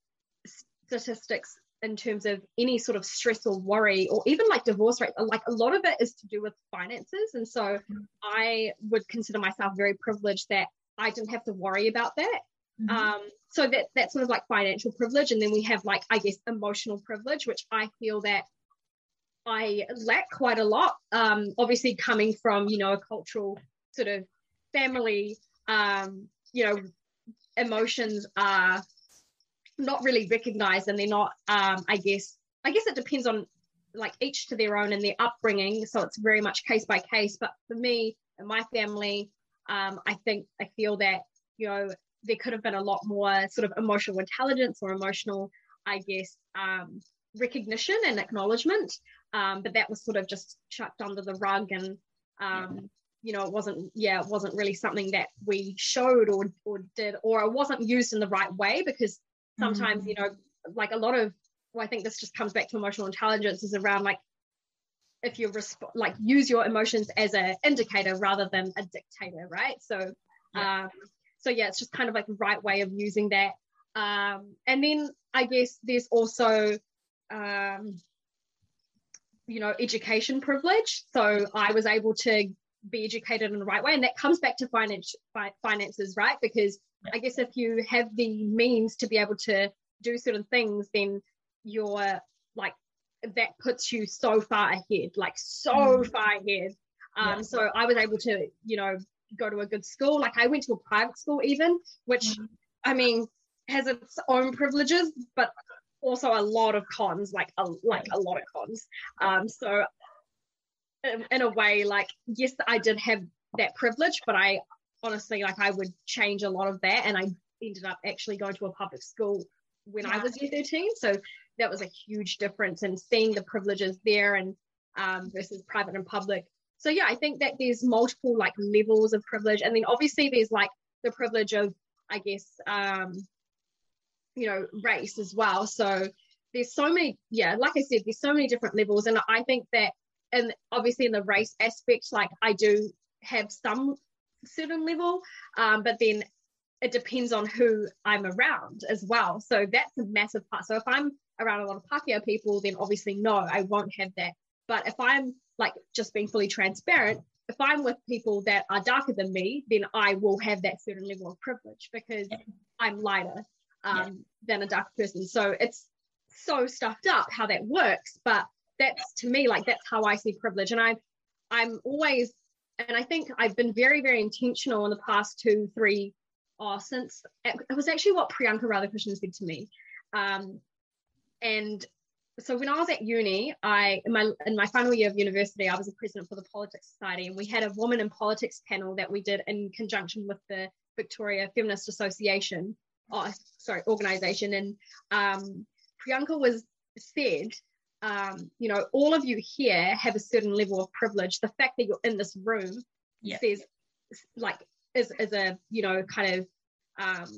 statistics in terms of any sort of stress or worry or even like divorce rate like a lot of it is to do with finances and so mm-hmm. i would consider myself very privileged that i didn't have to worry about that mm-hmm. um, so that that's sort of like financial privilege and then we have like i guess emotional privilege which i feel that I lack quite a lot. Um, obviously, coming from you know a cultural sort of family, um, you know, emotions are not really recognized, and they're not. Um, I guess I guess it depends on like each to their own and their upbringing. So it's very much case by case. But for me and my family, um, I think I feel that you know there could have been a lot more sort of emotional intelligence or emotional, I guess, um, recognition and acknowledgement um, but that was sort of just chucked under the rug and um, you know it wasn't yeah it wasn't really something that we showed or, or did or it wasn't used in the right way because sometimes mm-hmm. you know like a lot of well, i think this just comes back to emotional intelligence is around like if you resp- like use your emotions as an indicator rather than a dictator right so yeah. um so yeah it's just kind of like the right way of using that um and then i guess there's also um you know education privilege so i was able to be educated in the right way and that comes back to finance fi- finances right because i guess if you have the means to be able to do certain things then you're like that puts you so far ahead like so mm. far ahead um yeah. so i was able to you know go to a good school like i went to a private school even which mm. i mean has its own privileges but also a lot of cons, like a like a lot of cons. Um, so in, in a way, like yes, I did have that privilege, but I honestly like I would change a lot of that, and I ended up actually going to a public school when yeah. I was year 13. So that was a huge difference in seeing the privileges there and um, versus private and public. So yeah, I think that there's multiple like levels of privilege, and then obviously there's like the privilege of I guess um, you know race as well. So there's so many yeah like i said there's so many different levels. And i think that and obviously in the race aspect like i do have some certain level um, but then it depends on who i'm around as well. So that's a massive part. So if i'm around a lot of Pākehā people then obviously no i won't have that. But if i'm like just being fully transparent if i'm with people that are darker than me then i will have that certain level of privilege because i'm lighter um, yeah. than a dark person. So it's so stuffed up how that works. But that's to me like that's how I see privilege. And I I'm always and I think I've been very, very intentional in the past two, three, oh, since it was actually what Priyanka Radhakrishnan said to me. Um, and so when I was at uni, I in my in my final year of university, I was a president for the Politics Society, and we had a woman in politics panel that we did in conjunction with the Victoria Feminist Association, oh, sorry, organization. And um, Priyanka was said um, you know, all of you here have a certain level of privilege. The fact that you're in this room yeah. says, like, is, is a, you know, kind of, um,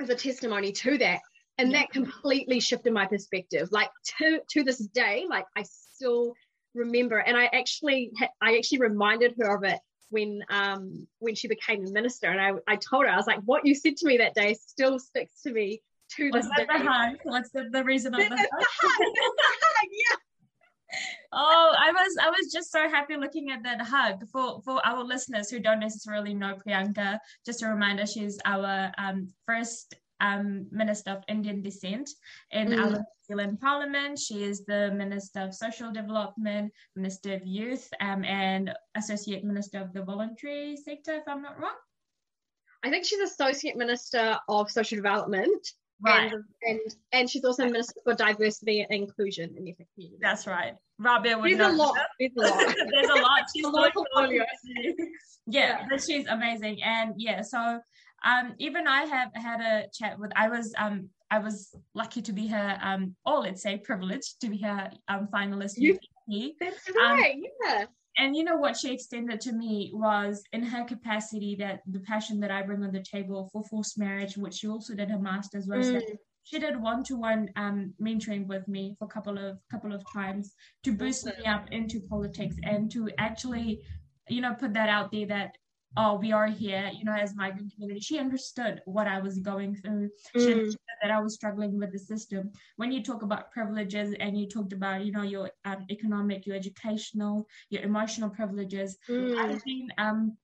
is a testimony to that. And yeah. that completely shifted my perspective. Like to, to this day, like I still remember, and I actually, I actually reminded her of it when um when she became a minister and I, I told her I was like what you said to me that day still sticks to me to this that day. the hug? What's the, the reason of the, the hug? yeah. Oh, I was I was just so happy looking at that hug. For for our listeners who don't necessarily know Priyanka, just a reminder, she's our um, first um, Minister of Indian descent in mm. our New Zealand Parliament. She is the Minister of Social Development, Minister of Youth, um, and Associate Minister of the Voluntary Sector, if I'm not wrong. I think she's Associate Minister of Social Development. Right. And, and, and she's also Minister for Diversity and Inclusion in the community. That's right. Rabeea would There's a lot. There's a lot. There's a lot. She's a lot portfolio. Yeah, yeah, but she's amazing. And yeah, so um, even I have had a chat with. I was um, I was lucky to be her, um, or let's say privileged to be her um, finalist. You, that's um, right. Um, yeah and you know what she extended to me was in her capacity that the passion that I bring on the table for forced marriage, which she also did her master's was mm. she did one-to-one um, mentoring with me for a couple of couple of times to boost awesome. me up into politics and to actually you know put that out there that oh, we are here, you know, as migrant community. She understood what I was going through. She mm. understood that I was struggling with the system. When you talk about privileges and you talked about, you know, your um, economic, your educational, your emotional privileges, mm. I've been um,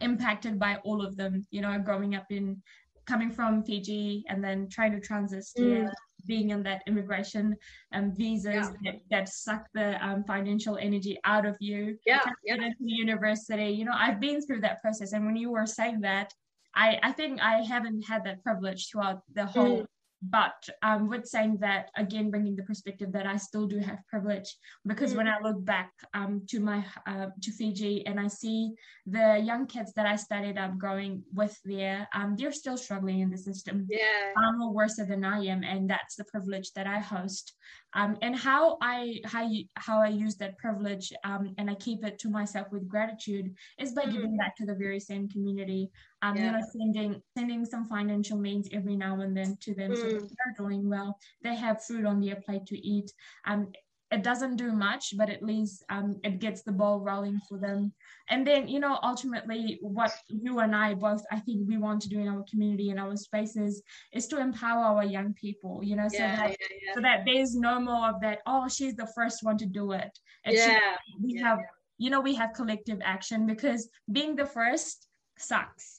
impacted by all of them, you know, growing up in coming from Fiji and then trying to transit mm. here, being in that immigration um, visas yeah. that, that, suck the um, financial energy out of you. Yeah, yeah. Into university. You know, I've been through that process. And when you were saying that, I, I think I haven't had that privilege throughout the whole mm but um, with saying that again bringing the perspective that i still do have privilege because mm. when i look back um, to my uh, to fiji and i see the young kids that i studied up growing with there um, they're still struggling in the system yeah far more worse than i am and that's the privilege that i host um, and how I how how I use that privilege um, and I keep it to myself with gratitude is by mm giving back to the very same community. Um, yeah. you know, sending sending some financial means every now and then to them mm. so they're doing well. They have food on their plate to eat. Um, it doesn't do much, but at least um, it gets the ball rolling for them. And then, you know, ultimately, what you and I both, I think, we want to do in our community and our spaces is to empower our young people. You know, so yeah, that yeah, yeah. so that there's no more of that. Oh, she's the first one to do it. It yeah, we have, you know, we have collective action because being the first sucks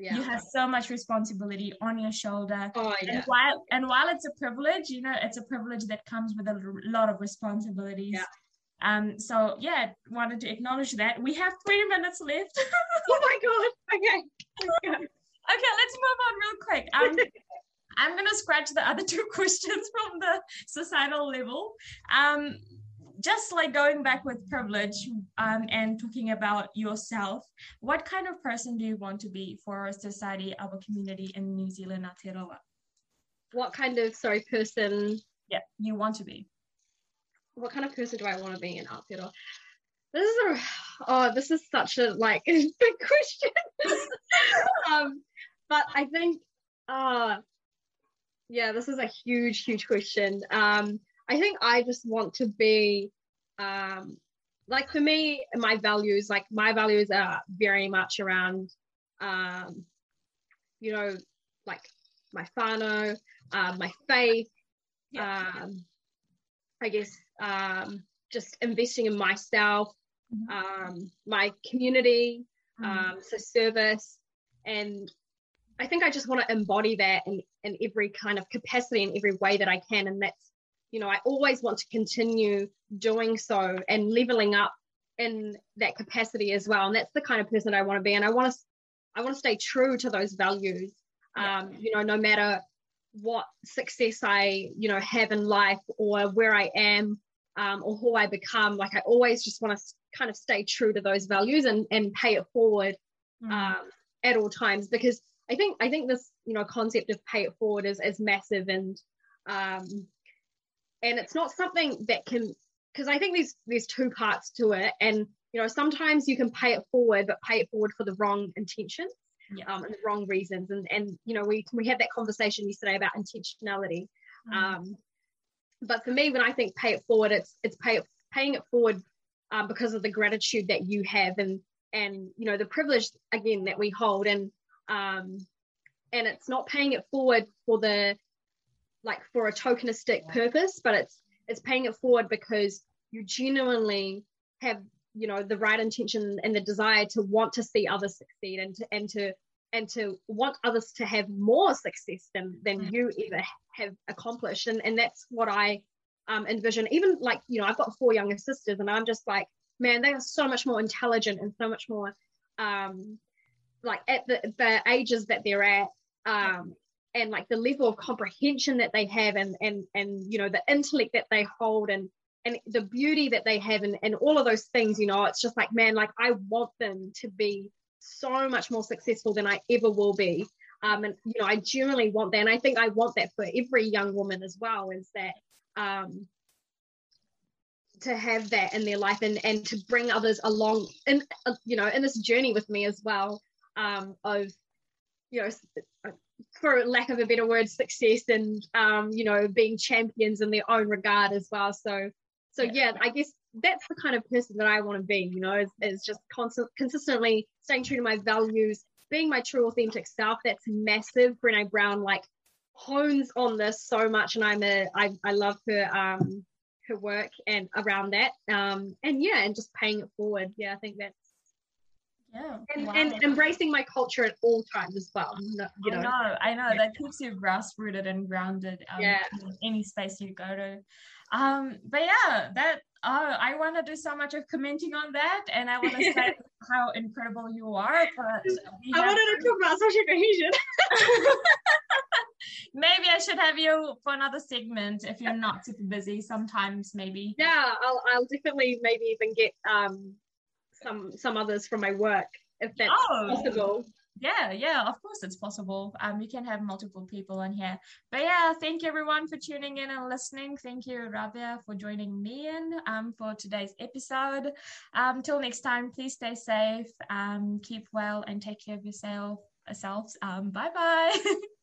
yeah. you have so much responsibility on your shoulder oh, yeah. and while and while it's a privilege you know it's a privilege that comes with a lot of responsibilities yeah. um so yeah wanted to acknowledge that we have three minutes left oh my god okay okay let's move on real quick um I'm going to scratch the other two questions from the societal level. Um, just like going back with privilege um, and talking about yourself, what kind of person do you want to be for our society, our community in New Zealand, Aotearoa? What kind of, sorry, person? Yeah, you want to be. What kind of person do I want to be in Aotearoa? This is a, oh, this is such a like big question. um, but I think, uh, yeah, this is a huge, huge question. Um, I think I just want to be um, like for me, my values, like my values are very much around, um, you know, like my whānau, uh, my faith, yeah. um, I guess um, just investing in myself, mm-hmm. um, my community, mm-hmm. um, so service. And I think I just want to embody that in, in every kind of capacity in every way that I can. And that's you know, I always want to continue doing so and leveling up in that capacity as well. And that's the kind of person i want to be. And i want to i want to stay true to those values um, you know no matter what success i you know have in life or where i am um, or who i become like i always just want to kind of stay true to those values and and pay it forward mm. um, at all times. Because i think i think this you know concept of pay it forward is, is massive and um, and it's not something that can because I think there's there's two parts to it, and you know sometimes you can pay it forward, but pay it forward for the wrong intentions yeah. um, and the wrong reasons, and and you know we we had that conversation yesterday about intentionality. Mm. Um, but for me, when I think pay it forward, it's it's pay it, paying it forward um, because of the gratitude that you have and and you know the privilege again that we hold and um and it's not paying it forward for the like for a tokenistic purpose but it's it's paying it forward because you genuinely have you know the right intention and the desire to want to see others succeed and to and to and to want others to have more success than than mm. you ever have accomplished. And and that's what i um, envision. Even like you know i've got four younger sisters and i'm just like man they are so much more intelligent and so much more um like at the, the ages that they're at um and like the level of comprehension that they have and and and you know the intellect that they hold and and the beauty that they have and, and all of those things you know it's just like man like i want them to be so much more successful than i ever will be. Um and you know i genuinely want that. And i think i want that for every young woman as well is that um to have that in their life and and to bring others along in uh, you know in this journey with me as well um of you know for lack of a better word, success and um, you know being champions in their own regard as well. So, so yeah, I guess that's the kind of person that I want to be. You know, is, is just constant, consistently staying true to my values, being my true authentic self. That's massive. Brené Brown like hones on this so much, and I'm a I I love her um her work and around that um and yeah, and just paying it forward. Yeah, I think that's yeah and, wow. and embracing my culture at all times as well you know i know i know that keeps you grass rooted and grounded um, yeah. in any space you go to um but yeah that uh, I want to do so much of commenting on that, and I want to say how incredible you are. But I wanted to talk about social cohesion. maybe I should have you for another segment if you're not super busy. Sometimes, maybe. Yeah, I'll I'll definitely maybe even get um some some others from my work if that's oh. possible. yeah yeah of course it's possible. Um you can have multiple people on here. But yeah thank you everyone for tuning in and listening. Thank you Rabeea for joining me in um for today's episode. Um till next time please stay safe um keep well and take care of yourself yourselves. Um bye bye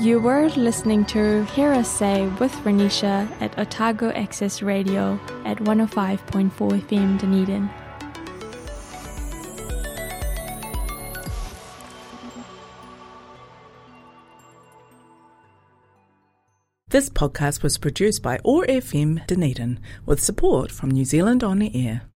You were listening to Hear Us Say with Ranisha at Otago Access Radio at 105.4 FM Dunedin. This podcast was produced by OAR FM Dunedin with support from New Zealand On the Air.